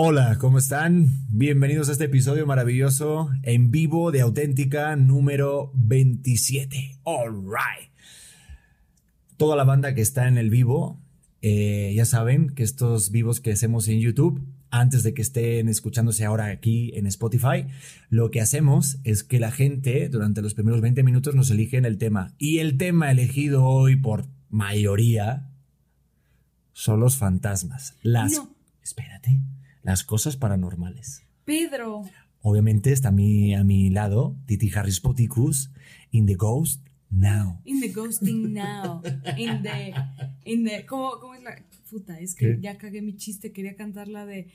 Hola, ¿cómo están? Bienvenidos a este episodio maravilloso en vivo de Auténtica número 27. All right. Toda la banda que está en el vivo, eh, ya saben que estos vivos que hacemos en YouTube, antes de que estén escuchándose ahora aquí en Spotify, lo que hacemos es que la gente durante los primeros 20 minutos nos eligen el tema. Y el tema elegido hoy por mayoría son los fantasmas. Las... No. Espérate las cosas paranormales. Pedro. Obviamente está a mi, a mi lado Titi Harris Poticus in the Ghost Now. In the ghosting now. In the. In the ¿cómo, ¿Cómo es la.? Puta, es que ¿Qué? ya cagué mi chiste. Quería cantar la de.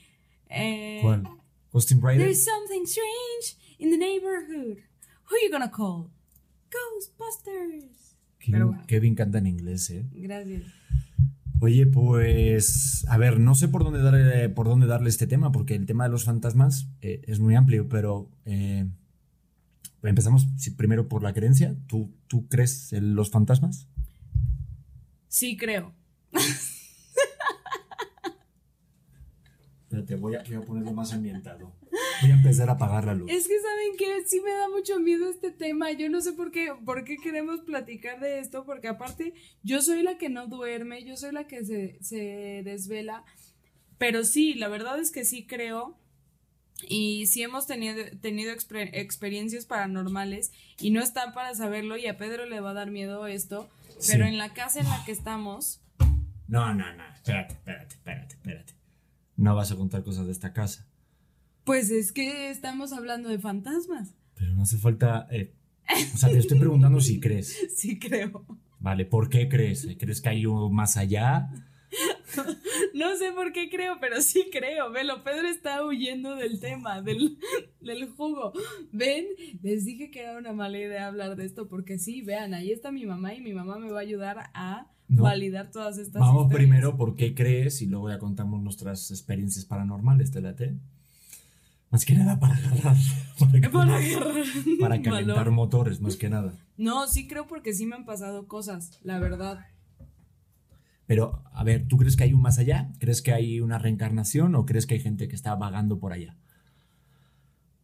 Eh, ¿Cuál? Austin Rider. There's something strange in the neighborhood. Who you gonna call? Ghostbusters. Pero Kevin, bueno. Kevin canta en inglés, ¿eh? Gracias. Oye, pues, a ver, no sé por dónde darle, por dónde darle este tema, porque el tema de los fantasmas eh, es muy amplio, pero eh, empezamos primero por la creencia. ¿Tú, ¿Tú crees en los fantasmas? Sí, creo. Espérate, voy a, voy a ponerlo más ambientado. Voy a empezar a apagar la luz. Es que saben que sí me da mucho miedo este tema. Yo no sé por qué, por qué queremos platicar de esto, porque aparte yo soy la que no duerme, yo soy la que se, se desvela. Pero sí, la verdad es que sí creo. Y sí hemos tenido, tenido exper- experiencias paranormales y no están para saberlo y a Pedro le va a dar miedo esto. Pero Sí. en la casa en la que estamos, No, no, no. Espérate, espérate, espérate, espérate. No vas a contar cosas de esta casa. Pues es que estamos hablando de fantasmas. Pero no hace falta. eh, o sea, te estoy preguntando si crees. Sí creo. Vale, ¿por qué crees? ¿Crees que hay un más allá? No sé por qué creo, pero sí creo. Velo, Pedro está huyendo del tema, del, del jugo. Ven, les dije que era una mala idea hablar de esto, porque sí, vean, ahí está mi mamá y mi mamá me va a ayudar a No. validar todas estas Vamos historias. primero por qué crees y luego ya contamos nuestras experiencias paranormales, ¿te late? Más que nada para agarrar. Para, Para agarrar para calentar valor. motores, más que nada. No, sí creo porque sí me han pasado cosas, la verdad. Pero, a ver, ¿tú crees que hay un más allá? ¿Crees que hay una reencarnación o crees que hay gente que está vagando por allá?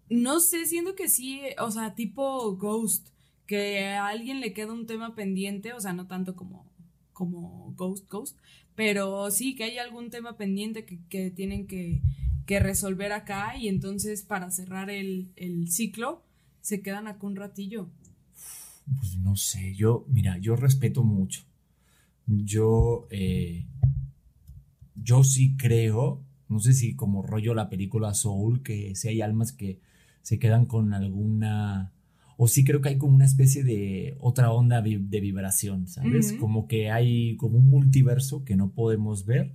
No sé, siento que sí, o sea, tipo Ghost, que a alguien le queda un tema pendiente, o sea, no tanto como, como Ghost Ghost, pero sí que hay algún tema pendiente que, que tienen que, que resolver acá y entonces para cerrar el, el ciclo se quedan acá un ratillo. Pues no sé, yo, mira, yo respeto mucho. Yo, eh, yo sí creo, no sé si como rollo la película Soul, que si hay almas que se quedan con alguna, o sí creo que hay como una especie de otra onda de vibración, ¿sabes? Como que hay como un multiverso que no podemos ver,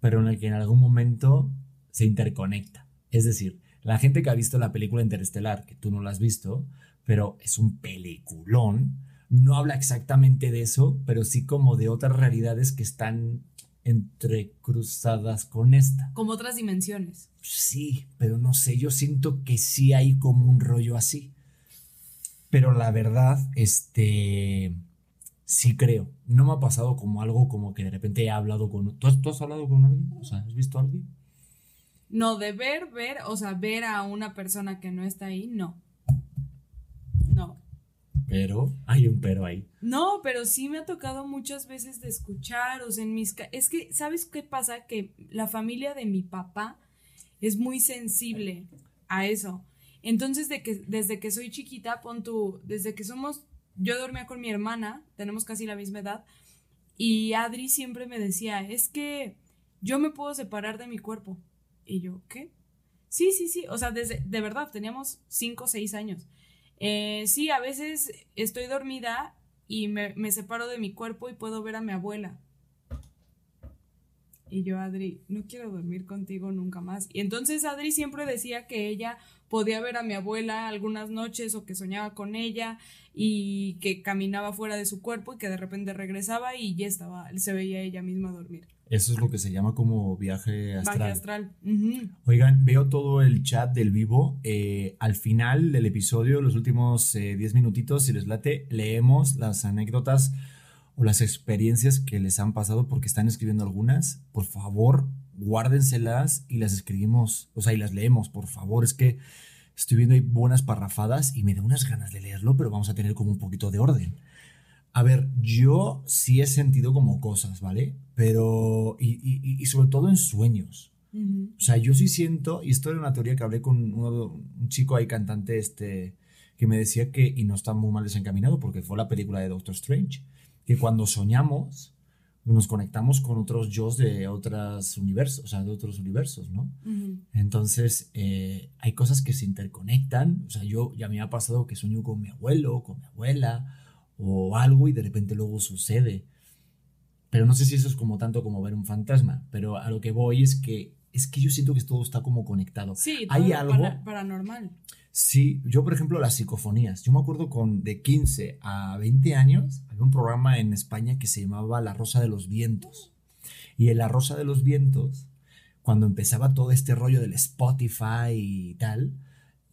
pero en el que en algún momento se interconecta. Es decir, la gente que ha visto la película Interestelar, que tú no la has visto, pero es un peliculón, no habla exactamente de eso, pero sí como de otras realidades que están entrecruzadas con esta. Como otras dimensiones. Sí, pero no sé, yo siento que sí hay como un rollo así. Pero la verdad, este, sí creo. No me ha pasado como algo como que de repente he hablado con... ¿Tú has, tú has hablado con alguien? O sea, ¿has visto a alguien? No, de ver, ver, o sea, ver a una persona que no está ahí, no. No. Pero hay un pero ahí. No, pero sí me ha tocado muchas veces de escuchar, o sea, en mis... Es que, ¿sabes qué pasa? Que la familia de mi papá es muy sensible a eso. Entonces, de que, desde que soy chiquita, pon tú, desde que somos... Yo dormía con mi hermana, tenemos casi la misma edad, y Adri siempre me decía, es que yo me puedo separar de mi cuerpo. Y yo, ¿qué? Sí, sí, sí, o sea, desde, de verdad, teníamos cinco o seis años. Eh, sí, a veces estoy dormida y me, me separo de mi cuerpo y puedo ver a mi abuela. Y yo, Adri, no quiero dormir contigo nunca más. Y entonces Adri siempre decía que ella podía ver a mi abuela algunas noches o que soñaba con ella y que caminaba fuera de su cuerpo y que de repente regresaba y ya estaba, se veía ella misma dormir. Eso es lo que se llama como viaje astral. Magia astral. Oigan, veo todo el chat del vivo. Eh, al final del episodio, los últimos eh, 10 minutitos, si les late, leemos las anécdotas o las experiencias que les han pasado porque están escribiendo algunas. Por favor, guárdenselas y las escribimos, o sea, y las leemos, por favor. Es que estoy viendo ahí buenas parrafadas y me da unas ganas de leerlo, pero vamos a tener como un poquito de orden. A ver, yo sí he sentido como cosas, ¿vale? Pero, y, sobre todo en sueños. O sea, yo sí siento, y esto era una teoría que hablé con un chico ahí cantante, este, que me decía que, y no está muy mal desencaminado, porque fue la película de Doctor Strange, que cuando soñamos nos conectamos con otros yo de otros universos, o sea, de otros universos, ¿no? Entonces, eh, hay cosas que se interconectan, o sea, yo ya me ha pasado que sueño con mi abuelo, con mi abuela, o algo, y de repente luego sucede. Pero no sé si eso es como tanto como ver un fantasma, pero a lo que voy es que es que yo siento que todo está como conectado. Sí, hay algo paranormal. Sí, yo por ejemplo las psicofonías. Yo me acuerdo con de 15 a 20 años había un programa en España que se llamaba La Rosa de los Vientos. Y en La Rosa de los Vientos, cuando empezaba todo este rollo del Spotify y tal,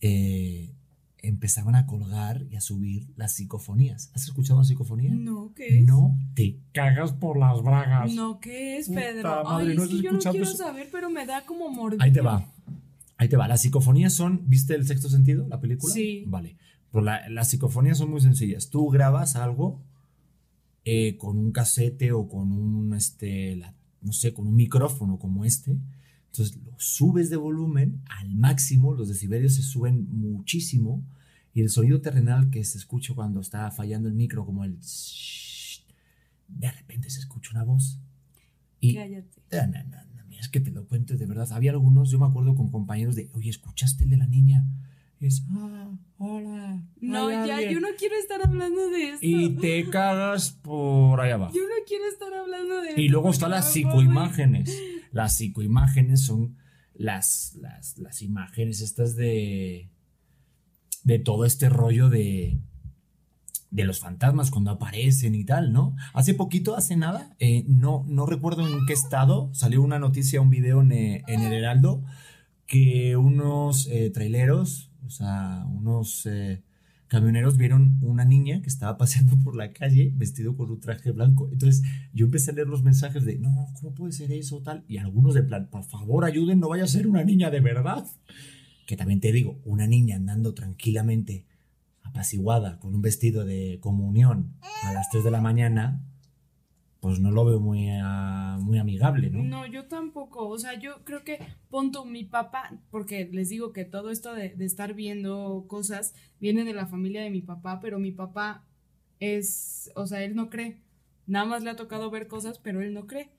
eh, empezaban a colgar y a subir las psicofonías. ¿Has escuchado una psicofonía? No, ¿qué es? No, te cagas por las bragas. No, ¿qué es, Pedro? Ay, es que yo no quiero saber, pero me da como morbillo. Ahí te va. Ahí te va. Las psicofonías son, ¿viste el sexto sentido, la película? Sí. Vale. Pues las psicofonías son muy sencillas. Tú grabas algo eh, con un casete o con un, este, no sé, con un micrófono como este. Entonces lo subes de volumen al máximo, los decibelios se suben muchísimo y el sonido terrenal que se escucha cuando está fallando el micro, como el... De repente se escucha una voz. Y, Cállate. No, es que te lo cuento de verdad. Había algunos, yo me acuerdo con compañeros de, oye, ¿escuchaste el de la niña? es, ah, hola. No, ya, yo no quiero estar hablando de esto. Y te cagas por allá abajo. Yo no quiero estar hablando de esto. Y luego están las psicoimágenes. Las psicoimágenes son las, las, las imágenes estas de, de todo este rollo de, de los fantasmas cuando aparecen y tal, ¿no? Hace poquito, hace nada, eh, no, no recuerdo en qué estado, salió una noticia, un video en, eh, el Heraldo, que unos eh, traileros, o sea, unos camioneros vieron una niña que estaba paseando por la calle vestido con un traje blanco. Entonces yo empecé a leer los mensajes de, no, ¿cómo puede ser eso tal? Y algunos de plan, por favor ayuden, no vaya a ser una niña de verdad. Que también te digo, una niña andando tranquilamente apaciguada con un vestido de comunión a las 3 de la mañana, pues no lo veo muy, ah, muy amigable, ¿no? No, yo tampoco. O sea, yo creo que, punto, mi papá, porque les digo que todo esto de, de, estar viendo cosas viene de la familia de mi papá, pero mi papá es, o sea, él no cree. Nada más le ha tocado ver cosas, pero él no cree.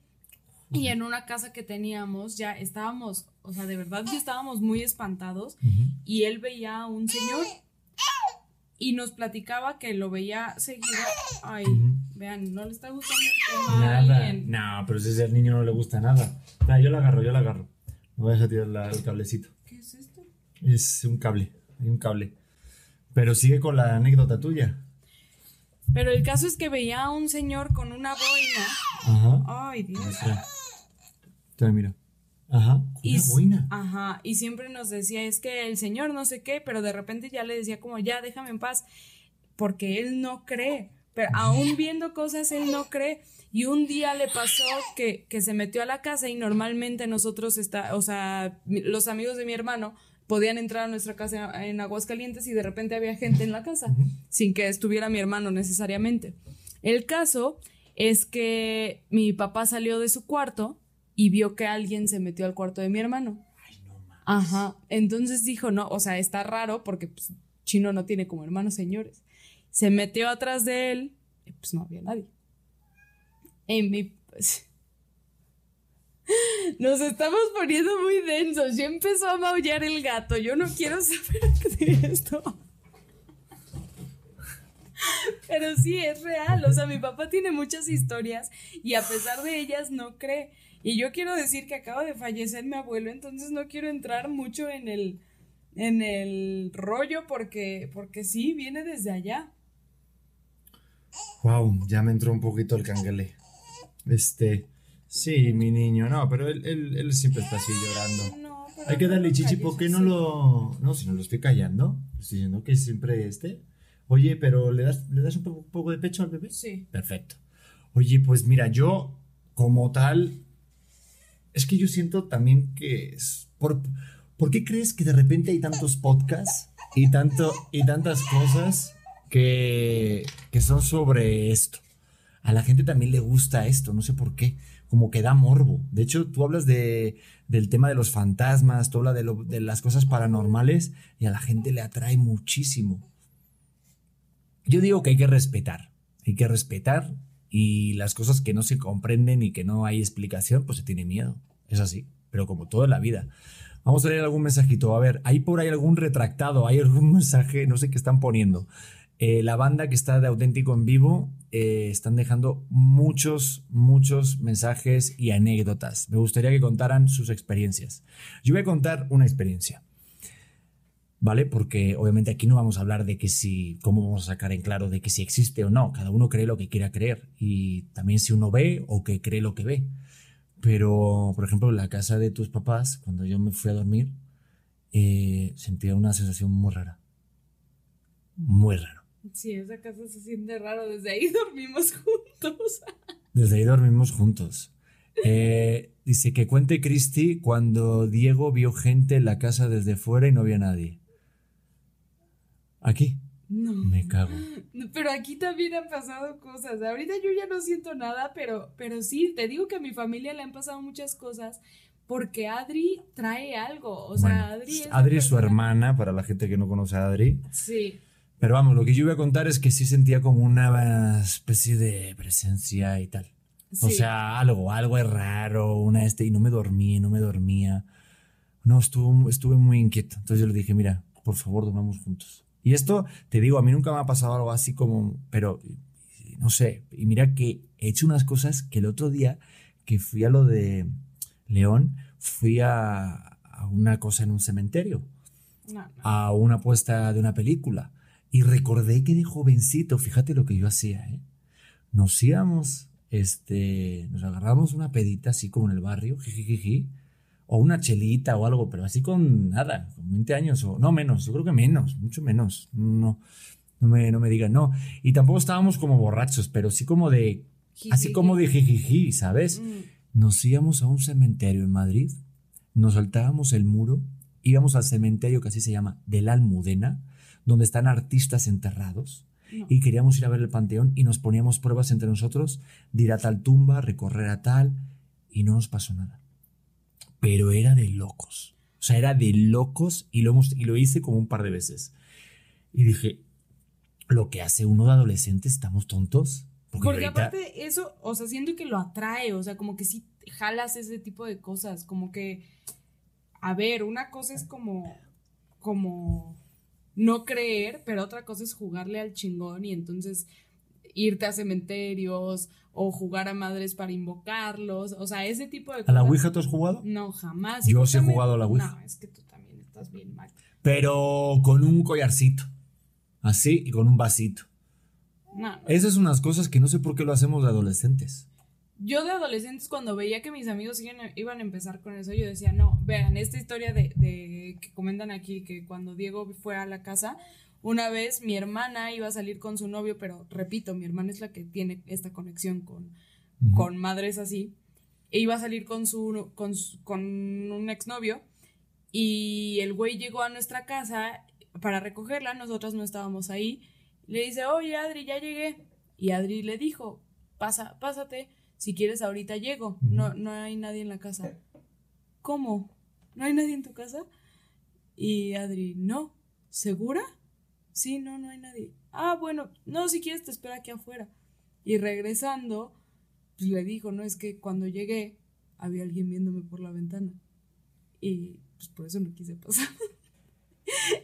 Y en una casa que teníamos ya estábamos, o sea, de verdad ya estábamos muy espantados y él veía a un señor y nos platicaba que lo veía seguido. Ay, vean, no le está gustando el tema nada. No, pero si ese al niño no le gusta nada. yo la agarro, yo la agarro. No vayas a tirar el cablecito. ¿Qué es esto? Es un cable, hay un cable. Pero sigue con la anécdota tuya. Pero el caso es que veía a un señor con una boina. Ajá. Ay, Dios. Te mira. Ajá, y, boina. Ajá, y siempre nos decía, es que el Señor no sé qué, pero de repente ya le decía como, ya, déjame en paz, porque él no cree, pero aún viendo cosas, él no cree. Y un día le pasó que, que se metió a la casa y normalmente nosotros, está, o sea, los amigos de mi hermano podían entrar a nuestra casa en Aguascalientes y de repente había gente en la casa, sin que estuviera mi hermano necesariamente. El caso es que mi papá salió de su cuarto y vio que alguien se metió al cuarto de mi hermano. Ay, no mames. Ajá. Entonces dijo, no, o sea, está raro porque pues, Chino no tiene como hermanos señores. Se metió atrás de él y pues no había nadie. En mi. Pues, nos estamos poniendo muy densos. Ya empezó a maullar el gato. Yo no quiero saber de esto. Pero sí, es real. O sea, mi papá tiene muchas historias y a pesar de ellas no cree. Y yo quiero decir que acaba de fallecer mi abuelo, entonces no quiero entrar mucho en el, en el rollo porque, porque sí, viene desde allá. Wow, ya me entró un poquito el canguele. Este, sí, mi niño, no, pero él, él, siempre está así llorando. Hay que darle chichi, ¿por qué no lo.? No, si no lo estoy callando, estoy diciendo que siempre esté. Oye, pero ¿le das, ¿le das un poco de pecho al bebé? Sí. Perfecto. Oye, pues mira, yo como tal es que yo siento también que es... Por, ¿Por qué crees que de repente hay tantos podcasts y, tanto, y tantas cosas que, que son sobre esto? A la gente también le gusta esto, no sé por qué, como que da morbo. De hecho, tú hablas de, del tema de los fantasmas, tú hablas de, lo, de las cosas paranormales y a la gente le atrae muchísimo. Yo digo que hay que respetar, hay que respetar y las cosas que no se comprenden y que no hay explicación, pues se tiene miedo. Es así, pero como todo la vida. Vamos a leer algún mensajito. A ver, ¿hay por ahí algún retractado? ¿Hay algún mensaje? No sé qué están poniendo. Eh, la banda que está de auténtico en vivo eh, están dejando muchos, muchos mensajes y anécdotas. Me gustaría que contaran sus experiencias. Yo voy a contar una experiencia. ¿Vale? Porque obviamente aquí no vamos a hablar de que si, cómo vamos a sacar en claro de que si existe o no. Cada uno cree lo que quiera creer y también si uno ve o que cree lo que ve. Pero, por ejemplo, en la casa de tus papás, cuando yo me fui a dormir, eh, sentía una sensación muy rara. Muy raro. Sí, esa casa se siente raro. Desde ahí dormimos juntos. Desde ahí dormimos juntos. Eh, dice que cuente Cristi cuando Diego vio gente en la casa desde fuera y no había nadie. ¿Aquí? No. Me cago. Pero aquí también han pasado cosas. Ahorita yo ya no siento nada, pero, pero sí, te digo que a mi familia le han pasado muchas cosas porque Adri trae algo. O sea, Adri es. Adri es su hermana, para la gente que no conoce a Adri. Sí. Pero vamos, lo que yo voy a contar es que sí sentía como una especie de presencia y tal. O sea, algo, algo es raro, una este, y no me dormía, no me dormía. No, estuvo, estuve muy inquieto. Entonces yo le dije, mira, por favor, dormamos juntos. Y esto, te digo, a mí nunca me ha pasado algo así como, pero no sé, y mira que he hecho unas cosas que el otro día que fui a lo de León, fui a, una cosa en un cementerio, a una apuesta de una película, y recordé que de jovencito, fíjate lo que yo hacía, ¿eh? nos íbamos, este, nos agarramos una pedita así como en el barrio, jijijiji, o una chelita o algo, pero así con nada, con 20 años o no menos, yo creo que menos, mucho menos. No, no me, no me digan, no. Y tampoco estábamos como borrachos, pero sí como de, así como de jijiji, ¿sabes? Mm. Nos íbamos a un cementerio en Madrid, nos saltábamos el muro, íbamos al cementerio que así se llama, de la Almudena, donde están artistas enterrados. Y queríamos ir a ver el panteón y nos poníamos pruebas entre nosotros de ir a tal tumba, recorrer a tal, y no nos pasó nada pero era de locos. O sea, era de locos y lo, y lo hice como un par de veces. Y dije, lo que hace uno de adolescente, estamos tontos. Porque, aparte eso, o sea, siento que lo atrae, o sea, como que sí jalas ese tipo de cosas, como que, a ver, una cosa es como, como no creer, pero otra cosa es jugarle al chingón y entonces irte a cementerios o jugar a madres para invocarlos, o sea, ese tipo de cosas. ¿A la Ouija tú has jugado? No, jamás. Yo sí he jugado a la Ouija. No, es que tú también estás bien mal. Pero con un collarcito, así y con un vasito. No, Esas son unas cosas que no sé por qué lo hacemos de adolescentes. Yo de adolescentes cuando veía que mis amigos iban a empezar con eso, yo decía, no, vean, esta historia de, de que comentan aquí, que cuando Diego fue a la casa, una vez mi hermana iba a salir con su novio, pero repito, mi hermana es la que tiene esta conexión con, con madres así. E iba a salir con su, con, con un exnovio y el güey llegó a nuestra casa para recogerla, nosotros no estábamos ahí. Le dice, oye Adri, ya llegué. Y Adri le dijo, pasa, pásate, si quieres ahorita llego, no, no hay nadie en la casa. ¿Cómo? ¿No hay nadie en tu casa? Y Adri, no, ¿segura? Sí, no, no hay nadie. Ah, bueno, no, si quieres te espera aquí afuera. Y regresando, pues le dijo, no, es que cuando llegué había alguien viéndome por la ventana. Y pues por eso no quise pasar.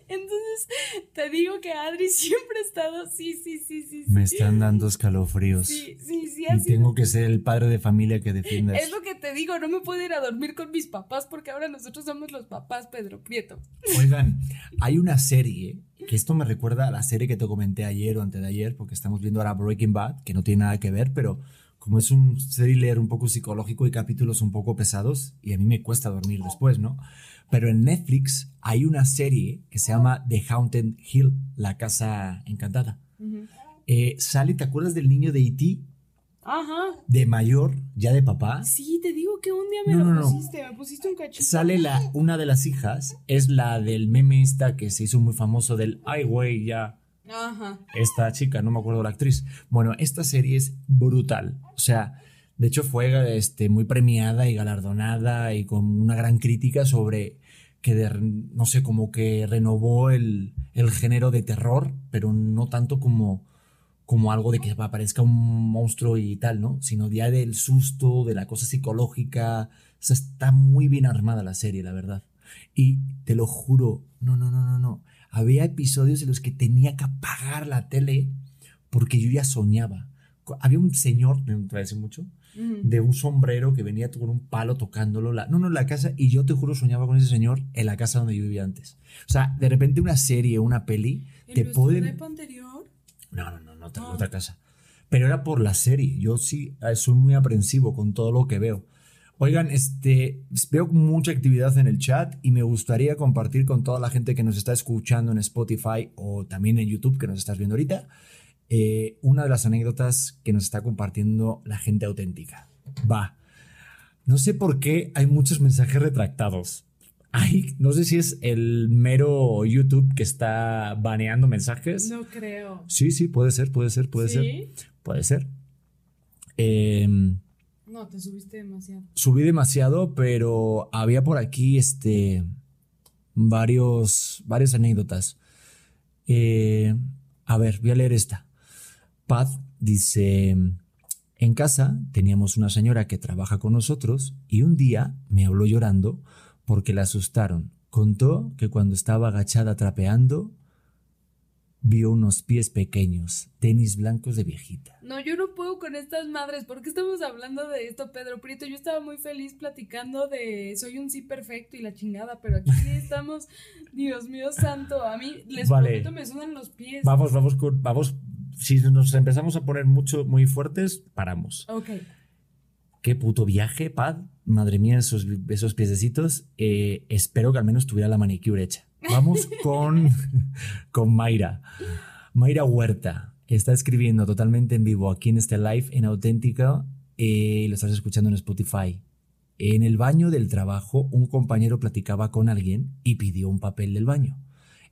Entonces, te digo que Adri siempre ha estado, sí, sí, sí, sí. Me están dando escalofríos. Sí, sí, sí. Y tengo que ser el padre de familia que defienda Es lo que te digo, no me puedo ir a dormir con mis papás porque ahora nosotros somos los papás, Pedro Prieto. Oigan, hay una serie, que esto me recuerda a la serie que te comenté ayer o antes de ayer, porque estamos viendo ahora Breaking Bad, que no tiene nada que ver, pero como es un thriller un poco psicológico y capítulos un poco pesados, y a mí me cuesta dormir después, ¿no? Pero en Netflix hay una serie que se llama The Haunted Hill, la casa encantada. Eh, sale, ¿te acuerdas del niño de E.T.? Ajá. De mayor, ya de papá, Sí, te digo que un día me No, lo no, no. pusiste, me pusiste un cachito. sale la, una de las hijas, es la del meme esta que se hizo muy famoso del, ay, güey, ya, Ajá. esta chica, no me acuerdo la actriz. Bueno, esta serie es brutal. O sea, de hecho fue este, muy premiada y galardonada y con una gran crítica sobre que, no sé, como que renovó el, el género de terror, pero no tanto como, como algo de que aparezca un monstruo y tal, ¿no? Sino ya del susto, de la cosa psicológica. O sea, está muy bien armada la serie, la verdad. Y te lo juro, no, no, no, no, no. Había episodios en los que tenía que apagar la tele porque yo ya soñaba. Había un señor, a decir mucho, De un sombrero que venía con un palo tocándolo. La, no, no, la casa, y yo te juro soñaba con ese señor en la casa donde yo vivía antes. O sea, de repente una serie, una peli, ¿En te pueden... anterior? No, no, no, no, otra, otra casa. Pero era por la serie. Yo sí eh, soy muy aprensivo con todo lo que veo. Oigan, este, veo mucha actividad en el chat y me gustaría compartir con toda la gente que nos está escuchando en Spotify o también en YouTube que nos estás viendo ahorita, eh, una de las anécdotas que nos está compartiendo la gente auténtica. Va. No sé por qué hay muchos mensajes retractados. Hay, no sé si es el mero YouTube que está baneando mensajes. No creo. Sí, sí, puede ser, puede ser, puede ser. Puede ser. Em, No, te subiste demasiado. subí demasiado, pero había por aquí este varios, varias anécdotas. Eh, a ver, voy a leer esta. Paz dice, en casa teníamos una señora que trabaja con nosotros y un día me habló llorando porque la asustaron. Contó que cuando estaba agachada trapeando vio unos pies pequeños, tenis blancos de viejita. No, yo no puedo con estas madres. ¿Por qué estamos hablando de esto, Pedro Prieto? Yo estaba muy feliz platicando de soy un sí perfecto y la chingada, pero aquí estamos, Dios mío santo, a mí les Vale. prometo me sudan los pies. Vamos, vamos, vamos. Si nos empezamos a poner mucho, muy fuertes, paramos. Ok. Qué puto viaje, Pad. Madre mía, esos, esos piececitos. Eh, espero que al menos tuviera la manicure hecha. Vamos con, con Mayra. Mayra Huerta está escribiendo totalmente en vivo aquí en este live en Auténtica. eh, lo estás escuchando en Spotify. En el baño del trabajo, un compañero platicaba con alguien y pidió un papel del baño.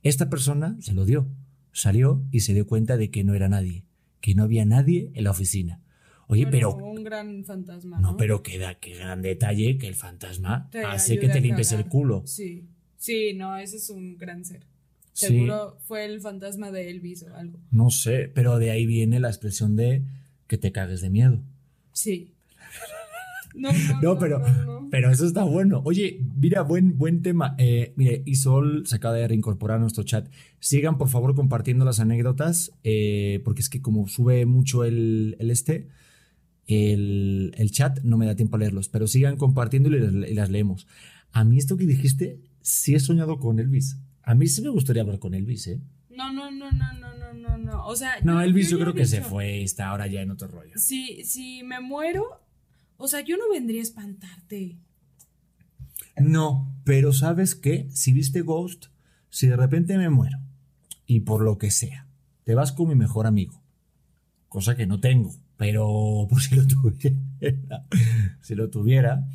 Esta persona se lo dio, salió y se dio cuenta de que no era nadie, que no había nadie en la oficina. Oye, pero Un gran fantasma. no, No, pero queda qué gran detalle que el fantasma Te hace que te limpies el culo. Sí. Sí, no, ese es un gran ser. Sí. Seguro fue el fantasma de Elvis o algo. No sé, pero de ahí viene la expresión de que te cagues de miedo. Sí. No, no, No, pero. Pero eso está bueno. Oye, mira, buen, buen tema. Eh, mire, Isol se acaba de reincorporar a nuestro chat. Sigan, por favor, compartiendo las anécdotas, eh, porque es que como sube mucho el, el este, el, el chat, no me da tiempo a leerlos, pero sigan compartiendo y las, y las leemos. A mí esto que dijiste, sí he soñado con Elvis. A mí sí me gustaría hablar con Elvis, ¿eh? No, no, no, no, no, no, no, no. O sea, No, Elvis yo ya creo que se dicho, fue y está ahora ya en otro rollo. Si, si me muero, o sea, yo no vendría a espantarte. No, pero ¿sabes qué? Si viste Ghost, si de repente me muero y por lo que sea, te vas con mi mejor amigo, cosa que no tengo, pero por si lo tuviera, si lo tuviera,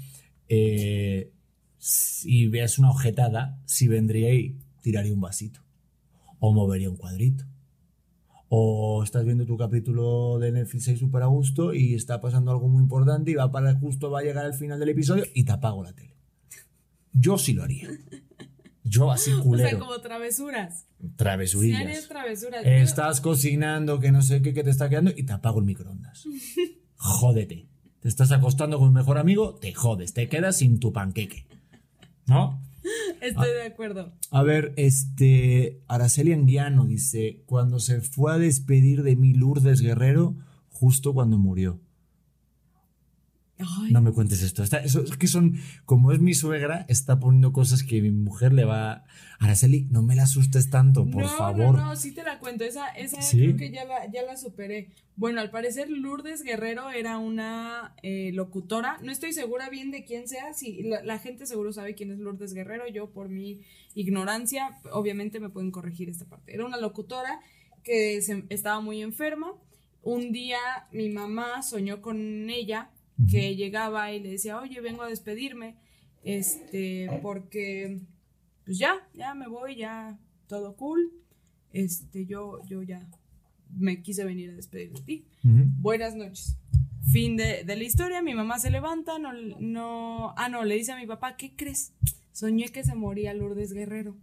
eh, si veas una ojetada, si vendría y tiraría un vasito o movería un cuadrito. O estás viendo tu capítulo de Netflix ahí súper a gusto y está pasando algo muy importante y va para justo va a llegar al final del episodio y te apago la tele. Yo sí lo haría. Yo así O culero. sea, como travesuras. Sí, Travesurillas. harías travesuras. Yo- Estás cocinando que no sé qué que te está quedando y te apago el microondas. Jódete. Te estás acostando con mi mejor amigo, te jodes, te quedas sin tu panqueque. ¿No? Estoy de acuerdo. A ver, este. Araceli Anguiano dice: Cuando se fue a despedir de mí Lourdes Guerrero, justo cuando murió. Ay, No me cuentes esto. Está- eso, es que son. Como es mi suegra, está poniendo cosas que mi mujer le va. Araceli, no me la asustes tanto, por no, favor. No, no, sí te la cuento. Esa, esa ¿Sí? creo que ya la, ya la superé. Bueno, al parecer Lourdes Guerrero era una eh, locutora. No estoy segura bien de quién sea. Si la, la gente seguro sabe quién es Lourdes Guerrero. Yo, por mi ignorancia, obviamente me pueden corregir esta parte. Era una locutora que se- estaba muy enferma un día mi mamá soñó con ella que llegaba y le decía, oye, vengo a despedirme, este, porque, pues ya, ya me voy, ya, todo cool, este, yo, yo ya me quise venir a despedir de ti. Buenas noches. Fin de, la historia, mi mamá se levanta, no, no, ah, no, le dice a mi papá, ¿qué crees? Soñé que se moría Lourdes Guerrero.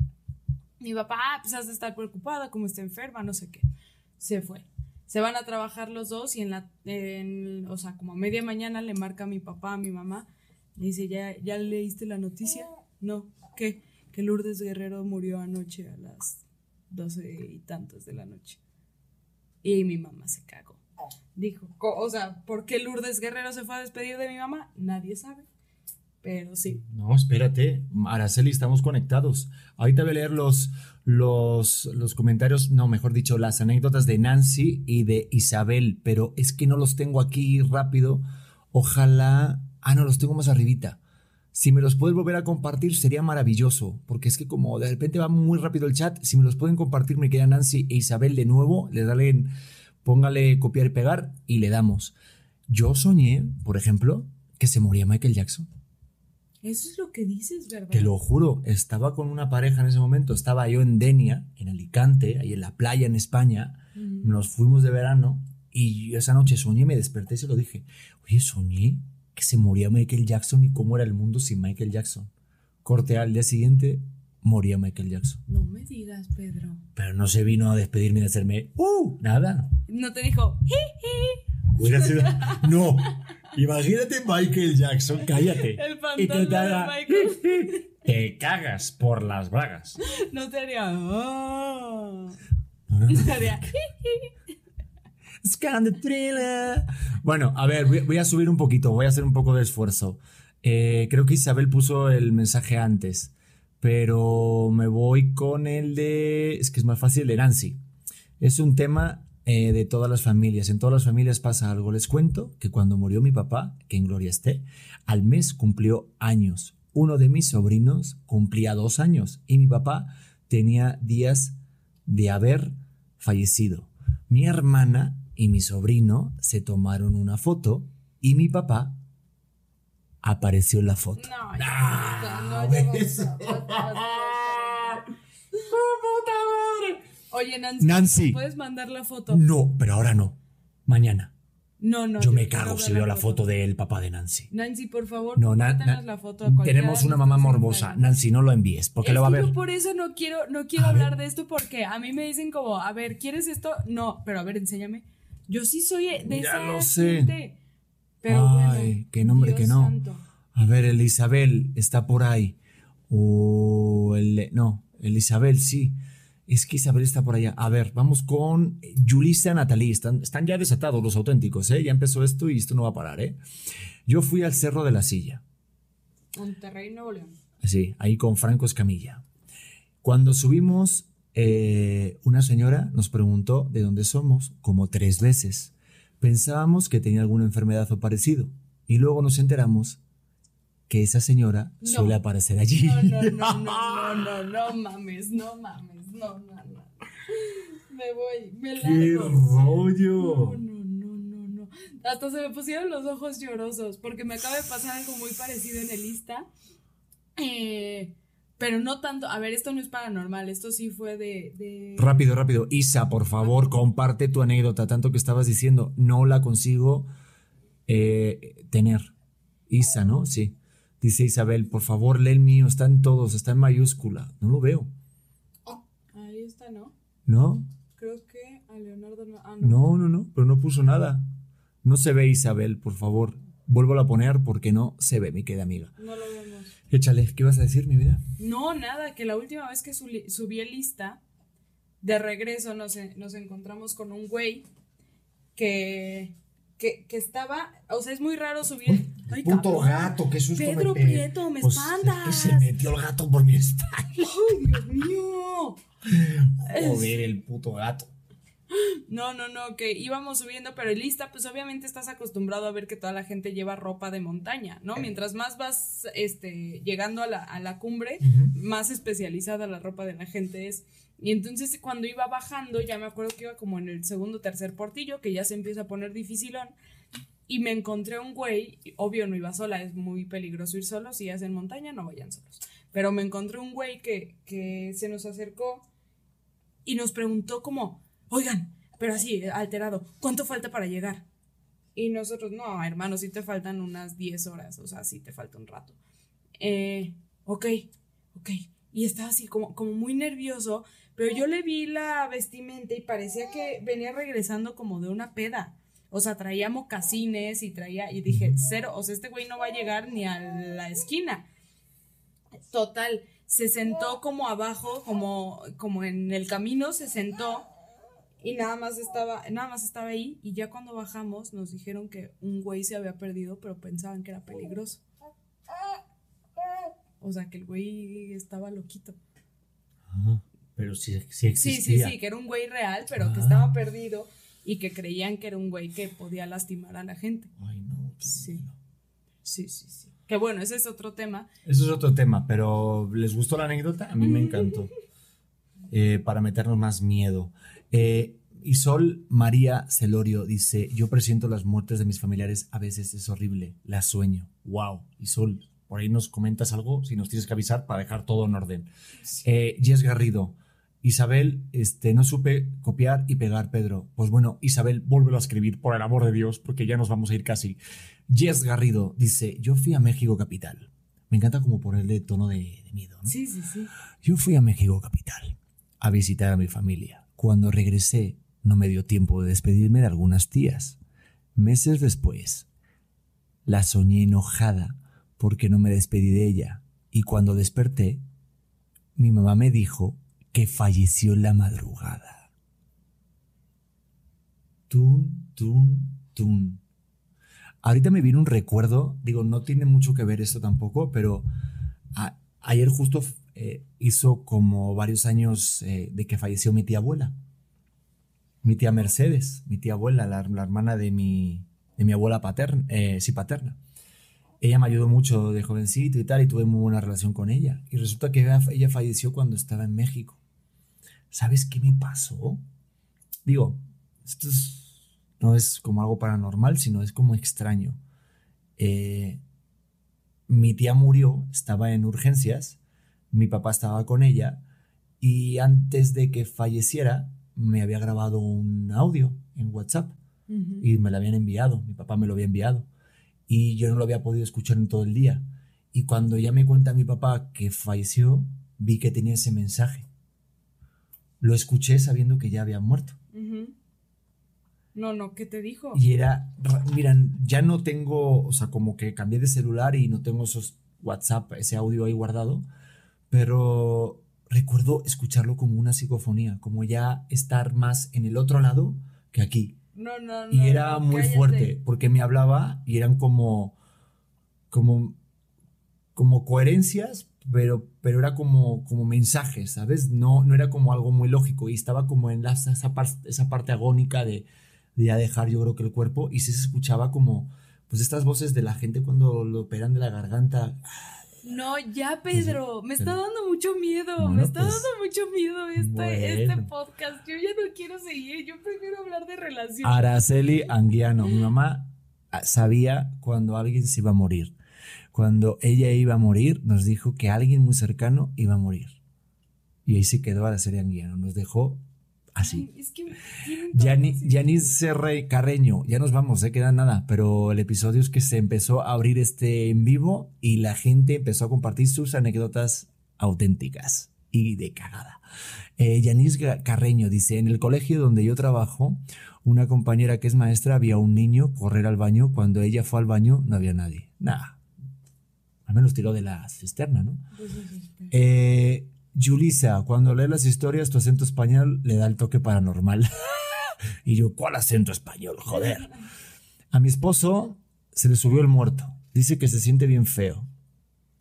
Mi papá, ah, pues has de estar preocupada, como está enferma, no sé qué. Se fue. Se van a trabajar los dos y en la, o sea, como a media mañana le marca a mi papá, a mi mamá, le dice, ¿ya, ¿ya leíste la noticia? No, ¿qué? Que Lourdes Guerrero murió anoche a las doce y tantos de la noche. Y mi mamá se cagó. Dijo, o sea, ¿por qué Lourdes Guerrero se fue a despedir de mi mamá? Nadie sabe. Pero sí. No, espérate, Araceli, estamos conectados. Ahorita voy a leer los, los, los comentarios, no, mejor dicho, las anécdotas de Nancy y de Isabel, pero es que no los tengo aquí rápido. Ojalá. Ah, no, los tengo más arribita. Si me los puedes volver a compartir sería maravilloso, porque es que como de repente va muy rápido el chat, si me los pueden compartir, me queda Nancy e Isabel de nuevo, le dale, póngale copiar y pegar y le damos. Yo soñé, por ejemplo, que se moría Michael Jackson. Eso es lo que dices, ¿verdad? Te lo juro, estaba con una pareja en ese momento, estaba yo en Denia, en Alicante, ahí en la playa en España, nos fuimos de verano y esa noche soñé, me desperté y se lo dije, oye, soñé que se moría Michael Jackson y cómo era el mundo sin Michael Jackson. Corte al día siguiente, moría Michael Jackson. No me digas, Pedro. Pero no se vino a despedirme de hacerme, ¡uh! Nada. No te dijo, Hubiera sido, no. Imagínate Michael Jackson, cállate. El y te, de Michael. te cagas por las bragas. No te haría. Oh. No, no, no. te haría. Bueno, a ver, voy a subir un poquito, voy a hacer un poco de esfuerzo. Eh, creo que Isabel puso el mensaje antes, pero me voy con el de... Es que es más fácil, el de Nancy. Es un tema eh, de todas las familias. En todas las familias pasa algo. Les cuento que cuando murió mi papá, que en gloria esté, al mes cumplió años. Uno de mis sobrinos cumplía dos años y mi papá tenía días de haber fallecido. Mi hermana y mi sobrino se tomaron una foto y mi papá apareció en la foto. No, no, no, Oye, Nancy, Nancy, ¿puedes mandar la foto? No, pero ahora no. Mañana. No, no. Yo me cago si veo la foto del papá de Nancy. Nancy, por favor, no, la foto. tenemos una mamá morbosa. Nancy, no lo envíes, porque lo va a ver. Yo por eso no quiero, no quiero hablar de esto porque a mí me dicen como, a ver, ¿quieres esto? No, pero a ver, enséñame. Yo sí soy de ya lo sé. Pero Ay, qué nombre que no. A ver, el Isabel está por ahí. O el no, el Isabel sí. Es que Isabel está por allá. A ver, vamos con Julissa Natalí. Están, están ya desatados los auténticos, ¿eh? Ya empezó esto y esto no va a parar, ¿eh? Yo fui al Cerro de la Silla. Monterrey, Nuevo León. Sí, ahí con Franco Escamilla. Cuando subimos eh, una señora nos preguntó de dónde somos como tres veces. Pensábamos que tenía alguna enfermedad o parecido y luego nos enteramos que esa señora suele aparecer allí. No, no, no, no, no, no, mames, no mames, no, no, no. Me voy, me largo. ¡Qué rollo! No, no, no, no, no. Hasta se me pusieron los ojos llorosos porque me acaba de pasar algo muy parecido en el lista. Eh, pero no tanto, a ver, esto no es paranormal, esto sí fue de... Rápido, rápido. Isa, por favor, comparte tu anécdota, tanto que estabas diciendo, no la consigo eh, tener. Isa, ¿no? Sí. Dice Isabel, por favor, lee el mío, están todos, está en mayúscula. No lo veo. ¿No? ¿No? Creo que a Leonardo no. Ah, no. No, no, no, pero no puso nada. No se ve Isabel, por favor. Vuelvo a poner porque no se ve, mi querida amiga. No lo vemos. Échale, ¿qué vas a decir, mi vida? No, nada, que la última vez que subí lista, de regreso nos, nos encontramos con un güey que, que, que, estaba, o sea, es muy raro subir. Ay, puto gato, qué susto Pedro Prieto, me pues, espantas. se metió el gato por mi espalda. Ay, Dios mío. Joder, el puto gato. No, no, no, que íbamos subiendo, pero lista, pues obviamente estás acostumbrado a ver que toda la gente lleva ropa de montaña, ¿no? Mientras más vas este, llegando a la, a la cumbre, más especializada la ropa de la gente es. Y entonces cuando iba bajando, ya me acuerdo que iba como en el segundo o tercer portillo, que ya se empieza a poner dificilón, y me encontré un güey, obvio no iba sola, es muy peligroso ir solo, si hacen montaña no vayan solos, pero me encontré un güey que, que se nos acercó y nos preguntó como, oigan, pero así, alterado, ¿cuánto falta para llegar? Y nosotros, no, hermano, sí te faltan unas 10 horas, o sea, sí te falta un rato. Eh, ok, ok. Y estaba así como, como muy nervioso, pero yo le vi la vestimenta y parecía que venía regresando como de una peda. O sea, traía mocasines y traía, y dije, cero, o sea, este güey no va a llegar ni a la esquina. Total, se sentó como abajo, como, como en el camino, se sentó y nada más estaba, nada más estaba ahí y ya cuando bajamos nos dijeron que un güey se había perdido, pero pensaban que era peligroso. O sea, que el güey estaba loquito. pero sí, sí existía. Sí, sí, sí, que era un güey real, pero que estaba perdido y que creían que era un güey que podía lastimar a la gente. Ay, no. Sí. Sí, sí, sí. Que bueno, ese es otro tema. Eso es otro tema, pero ¿les gustó la anécdota? A mí me encantó. Eh, para meternos más miedo. Eh, Isol María Celorio dice, yo presiento las muertes de mis familiares, a veces es horrible, las sueño. Wow, Isol, por ahí nos comentas algo, si nos tienes que avisar para dejar todo en orden. Eh, Jess Garrido, Isabel, este, no supe copiar y pegar, Pedro. Pues bueno, Isabel, vuélvelo a escribir, por el amor de Dios, porque ya nos vamos a ir casi. Jess Garrido dice, yo fui a México Capital. Me encanta como ponerle tono de, miedo, ¿no? Sí, sí, sí. Yo fui a México Capital a visitar a mi familia. Cuando regresé, no me dio tiempo de despedirme de algunas tías. Meses después, la soñé enojada porque no me despedí de ella. Y cuando desperté, mi mamá me dijo que falleció la madrugada. Tun, tun, tun. Ahorita me viene un recuerdo, digo, no tiene mucho que ver esto tampoco, pero ayer justo eh, hizo como varios años eh, de que falleció mi tía abuela. Mi tía Mercedes, mi tía abuela, la, hermana de mi, de mi abuela paterna, eh, sí, paterna ella me ayudó mucho de jovencito y tal, y tuve muy buena relación con ella. Y resulta que ella falleció cuando estaba en México. ¿Sabes qué me pasó? Digo, esto no es como algo paranormal, sino es como extraño. Eh, mi tía murió, estaba en urgencias, mi papá estaba con ella, y antes de que falleciera, me había grabado un audio en WhatsApp y me lo habían enviado, mi papá me lo había enviado y yo no lo había podido escuchar en todo el día. Y cuando ya me cuenta mi papá que falleció, vi que tenía ese mensaje. Lo escuché sabiendo que ya había muerto. No, no, ¿qué te dijo? Y era, miran, ya no tengo, o sea, como que cambié de celular y no tengo esos WhatsApp, ese audio ahí guardado, pero recuerdo escucharlo como una psicofonía, como ya estar más en el otro lado que aquí. No, no, no. Y era muy fuerte, porque me hablaba y eran como, como, como coherencias, pero, pero era como, como mensajes, ¿sabes? No, no era como algo muy lógico y estaba como en esa, esa parte agónica de, de ya dejar yo creo que el cuerpo y se escuchaba como, pues estas voces de la gente cuando lo operan de la garganta. No, ya Pedro, me está dando mucho miedo, me está pues, dando mucho miedo este, este, podcast. Yo ya no quiero seguir, yo prefiero hablar de relaciones. Araceli Anguiano, mi mamá sabía cuando alguien se iba a morir. Cuando ella iba a morir, nos dijo que alguien muy cercano iba a morir. Y ahí se quedó Araceli Anguiano, nos dejó así. es que Yanis Carreño, ya nos vamos, se queda nada, pero el episodio es que se empezó a abrir este en vivo y la gente empezó a compartir sus anécdotas auténticas y de cagada. Eh, Yanis Carreño dice, en el colegio donde yo trabajo, una compañera que es maestra había un niño correr al baño, cuando ella fue al baño no había nadie. Nada. Al menos tiró de la cisterna, ¿no? Eh, Julisa, cuando lee las historias, tu acento español le da el toque paranormal. y yo, ¿cuál acento español? Joder. A mi esposo se le subió el muerto. Dice que se siente bien feo.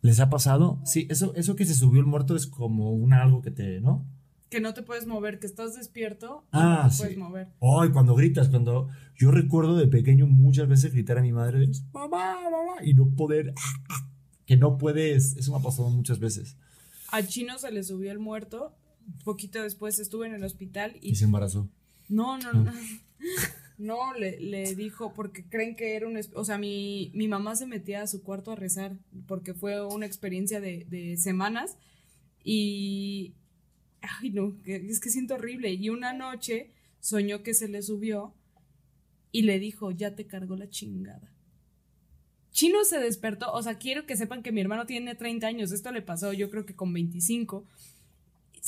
¿Les ha pasado? Sí, eso, eso que se subió el muerto es como un algo que te, ¿no? Que no te puedes mover, que estás despierto. Ah, no te sí. puedes mover. Ay, cuando gritas, cuando yo recuerdo de pequeño muchas veces gritar a mi madre, mamá, mamá, y no poder, que no puedes, eso me ha pasado muchas veces. A Chino se le subió el muerto. Poquito después estuve en el hospital y Y se embarazó. No, no, no. No, le, le dijo, porque creen que era un... O sea, mi, mi mamá se metía a su cuarto a rezar, porque fue una experiencia de, de semanas. Y... Ay, no, es que siento horrible. Y una noche soñó que se le subió y le dijo, ya te cargó la chingada. Chino se despertó, o sea, quiero que sepan que mi hermano tiene 30 años, esto le pasó yo creo que con 25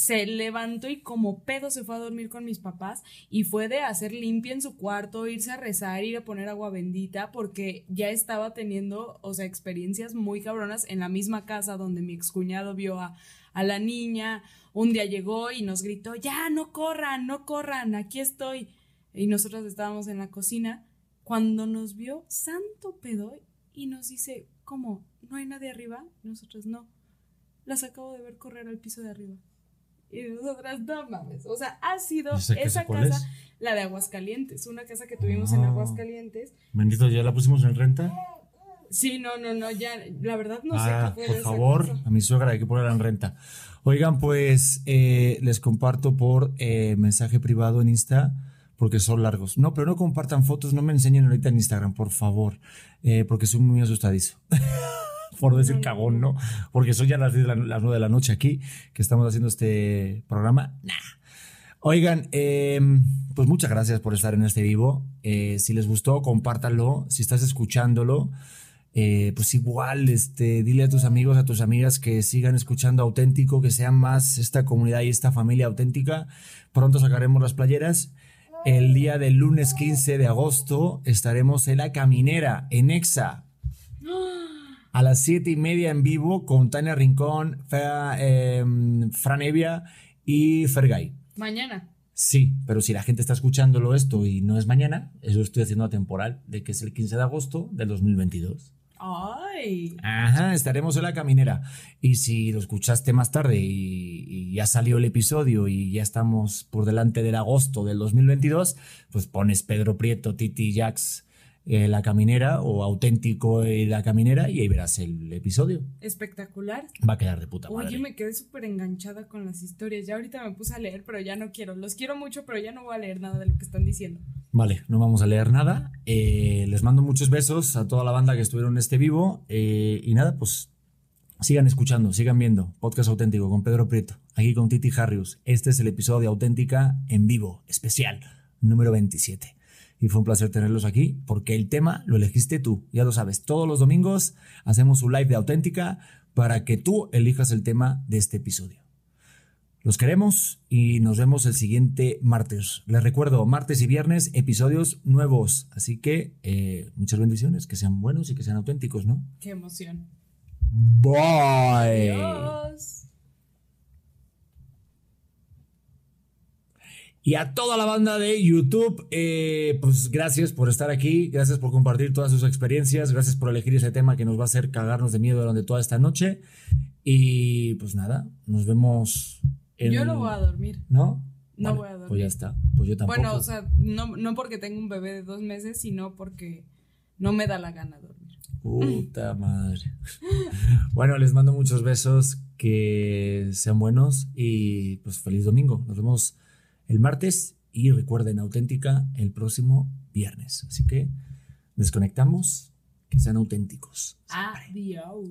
se levantó y como pedo se fue a dormir con mis papás y fue de hacer limpia en su cuarto, irse a rezar, ir a poner agua bendita, porque ya estaba teniendo, o sea, experiencias muy cabronas en la misma casa donde mi excuñado vio a, a la niña. Un día llegó y nos gritó, ya, no corran, no corran, aquí estoy. Y nosotros estábamos en la cocina. Cuando nos vio, santo pedo, y nos dice, ¿cómo? ¿No hay nadie arriba? Nosotros no. Las acabo de ver correr al piso de arriba. Y nosotras, no mames. O sea, ha sido ¿Y esa casa esa cuál casa, es? la de Aguascalientes, una casa que tuvimos en Ah. Aguascalientes. Bendito, ¿ya la pusimos en renta? Sí, no, no, no, ya, la verdad no ah, sé qué fue de por favor, a mi suegra hay que ponerla en renta. Oigan, pues eh, les comparto por eh, mensaje privado en Insta porque son largos. No, pero no compartan fotos, no me enseñen ahorita en Instagram, por favor, eh, porque soy muy asustadizo. por decir cagón, ¿no? Porque son ya las, 10 de la- las 9 de la noche aquí que estamos haciendo este programa. Nah. Oigan, eh, pues muchas gracias por estar en este vivo. Eh, si les gustó, compártanlo. Si estás escuchándolo, eh, pues igual, este, dile a tus amigos, a tus amigas que sigan escuchando auténtico, que sean más esta comunidad y esta familia auténtica. Pronto sacaremos las playeras. El día del lunes 15 de agosto estaremos en la caminera, en Exa, a las siete y media en vivo con Tania Rincón, Fea, eh, Fran Evia y Fergay. Mañana. Sí, pero si la gente está escuchándolo esto y no es mañana, eso estoy haciendo atemporal, de que es el 15 de agosto del 2022. Ay. Ajá, estaremos en la caminera. Y si lo escuchaste más tarde y, y ya salió el episodio y ya estamos por delante del agosto del 2022, pues pones Pedro Prieto, Titi Jax, eh, la caminera o auténtico eh, la caminera y ahí verás el episodio. Espectacular. Va a quedar de puta madre. Oye, me quedé súper enganchada con las historias. Ya ahorita me puse a leer, pero ya no quiero. Los quiero mucho, pero ya no voy a leer nada de lo que están diciendo. Vale, no vamos a leer nada. Eh, les mando muchos besos a toda la banda que estuvieron en este vivo. eh, y nada, pues sigan escuchando, sigan viendo. Podcast auténtico con Pedro Prieto, aquí con Titi Harrius. Este es el episodio de Auténtica en vivo, especial, número 27. Y fue un placer tenerlos aquí porque el tema lo elegiste tú, ya lo sabes. Todos los domingos hacemos un live de Auténtica para que tú elijas el tema de este episodio. Los queremos y nos vemos el siguiente martes. Les recuerdo, martes y viernes, episodios nuevos. Así que eh, muchas bendiciones, que sean buenos y que sean auténticos, ¿no? Qué emoción. Bye. Adiós. Y a toda la banda de YouTube, eh, pues gracias por estar aquí, gracias por compartir todas sus experiencias, gracias por elegir ese tema que nos va a hacer cagarnos de miedo durante toda esta noche. Y pues nada, nos vemos Yo no voy a dormir. ¿No? No voy a dormir. Pues ya está, pues yo tampoco. Bueno, o sea, no, no porque tengo un bebé de dos meses, sino porque no me da la gana dormir. Puta madre. Bueno, les mando muchos besos, que sean buenos y pues feliz domingo. Nos vemos el martes y recuerden auténtica el próximo viernes. Así que desconectamos, que sean auténticos. Adiós.